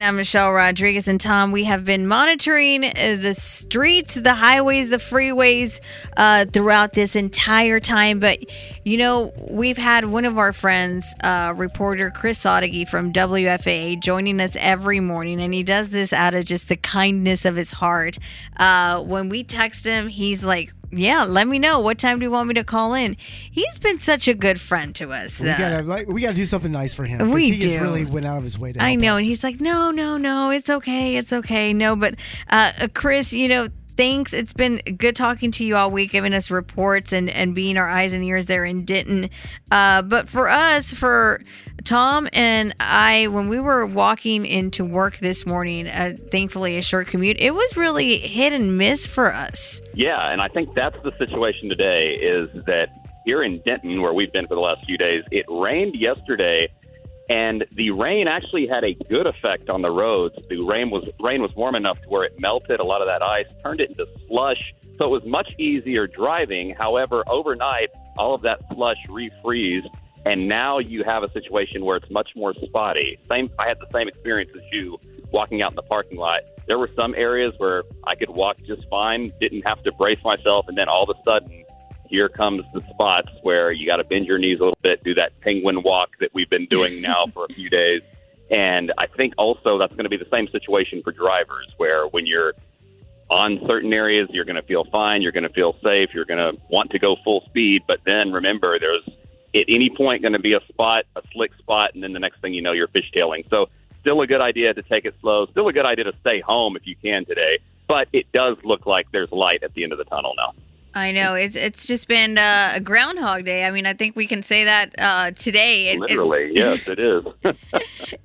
I'm Michelle Rodriguez and Tom. We have been monitoring uh, the streets, the highways, the freeways uh, throughout this entire time. But, you know, we've had one of our friends, uh, reporter Chris Sadeghi from WFAA, joining us every morning. And he does this out of just the kindness of his heart. Uh, when we text him, he's like, yeah, let me know. What time do you want me to call in? He's been such a good friend to us. We Uh, gotta like we gotta do something nice for him. We he do. really went out of his way to. I know, us. and he's like, no, no, no, it's okay, it's okay, no, but uh, uh, Chris, you know, thanks. It's been good talking to you all week, giving us reports and and being our eyes and ears there in Denton. Uh, but for us, for Tom and I, when we were walking into work this morning, uh, thankfully a short commute, it was really hit and miss for us. Yeah, and I think that's the situation today is that here in Denton, where we've been for the last few days, it rained yesterday, and the rain actually had a good effect on the roads. The rain was rain was warm enough to where it melted a lot of that ice, turned it into slush, so it was much easier driving. However, overnight, all of that slush refreezed, and now you have a situation where it's much more spotty. Same, I had the same experience as you walking out in the parking lot. There were some areas where I could walk just fine, didn't have to brace myself, and then all of a sudden, here comes the spots where you got to bend your knees a little bit, do that penguin walk that we've been doing now for a few days. And I think also that's going to be the same situation for drivers, where when you're on certain areas, you're going to feel fine, you're going to feel safe, you're going to want to go full speed. But then remember, there's at any point going to be a spot, a slick spot, and then the next thing you know, you're fishtailing. So, still a good idea to take it slow. Still a good idea to stay home if you can today. But it does look like there's light at the end of the tunnel now. I know it's it's just been uh, a Groundhog Day. I mean, I think we can say that uh, today. It- it- Literally, yes, it is.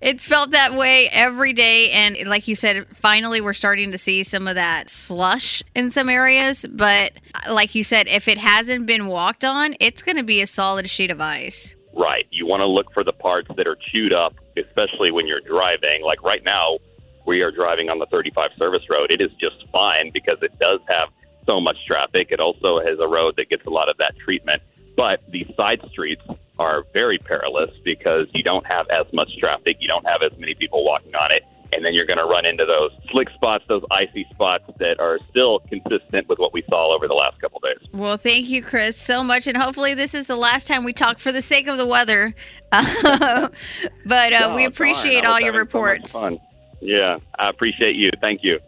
It's felt that way every day. And like you said, finally, we're starting to see some of that slush in some areas. But like you said, if it hasn't been walked on, it's going to be a solid sheet of ice. Right. You want to look for the parts that are chewed up, especially when you're driving. Like right now, we are driving on the 35 service road. It is just fine because it does have so much traffic. It also has a road that gets a lot of that treatment. But the side streets are very perilous because you don't have as much traffic. You don't have as many people walking on it. And then you're going to run into those slick spots, those icy spots that are still consistent with what we saw over the last couple days. Well, thank you, Chris, so much. And hopefully, this is the last time we talk for the sake of the weather. But uh, Oh, we appreciate all your so reports. fun. Yeah, I appreciate you. Thank you.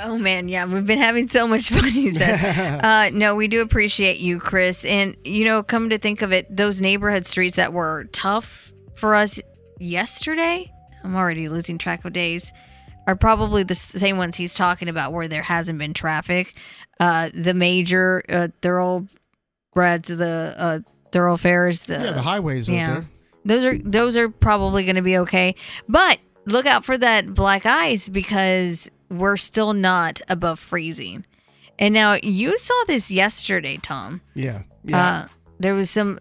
Oh man, yeah, we've been having so much fun. He said, uh, "No, we do appreciate you, Chris." And you know, come to think of it, those neighborhood streets that were tough for us yesterday. I'm already losing track of days. Are probably the same ones he's talking about, where there hasn't been traffic. Uh, the major uh, thoroughbreds, the uh, thoroughfares, the yeah, the highways yeah. there. Those are those are probably going to be okay. But look out for that black ice because we're still not above freezing. And now you saw this yesterday, Tom. Yeah, yeah. Uh, there was some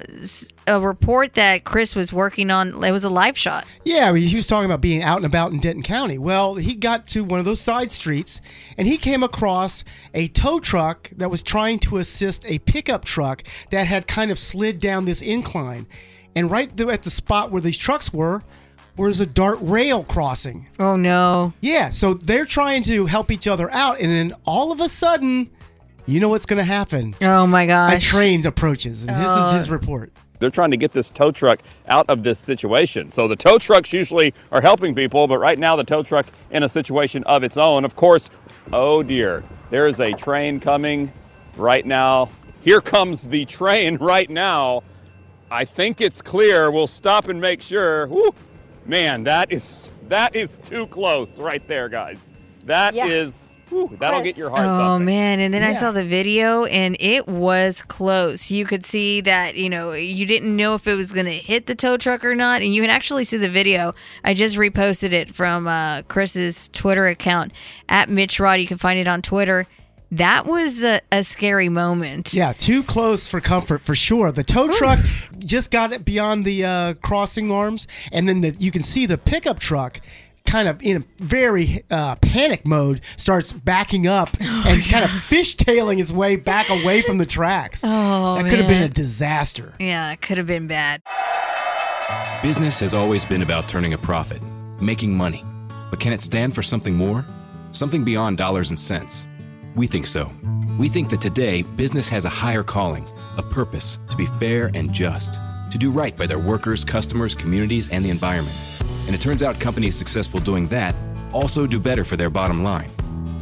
a report that Chris was working on. It was a live shot. Yeah, I mean, he was talking about being out and about in Denton County. Well, he got to one of those side streets and he came across a tow truck that was trying to assist a pickup truck that had kind of slid down this incline. And right there at the spot where these trucks were, was a DART rail crossing. Oh no! Yeah, so they're trying to help each other out, and then all of a sudden, you know what's going to happen? Oh my A gosh! train approaches, and this is his uh. report. They're trying to get this tow truck out of this situation. So the tow trucks usually are helping people, but right now the tow truck in a situation of its own. Of course, oh dear, there is a train coming right now. Here comes the train right now. I think it's clear. We'll stop and make sure. Whew. Man, that is that is too close right there, guys. That is Yeah. Whew, that'll get your heart Oh thumping. man! And then I saw the video, and it was close. You could see that you know you didn't know if it was going to hit the tow truck or not, and you can actually see the video. I just reposted it from uh, Chris's Twitter account at Mitch Rod. You can find it on Twitter. That was a, a scary moment. Yeah, too close for comfort for sure. The tow truck just got it beyond the uh, crossing arms, and then the, you can see the pickup truck kind of in a very uh, panic mode starts backing up Oh, and kind of fishtailing its way back away from the tracks. Oh, that could have been a disaster. Yeah, it could have been bad. Business has always been about turning a profit, making money. But can it stand for something more? Something beyond dollars and cents? We think so. We think that today, business has a higher calling, a purpose to be fair and just, to do right by their workers, customers, communities, and the environment. And it turns out companies successful doing that also do better for their bottom line.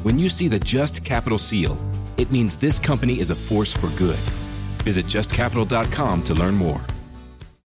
When you see the Just Capital seal, it means this company is a force for good. Visit justcapital.com to learn more.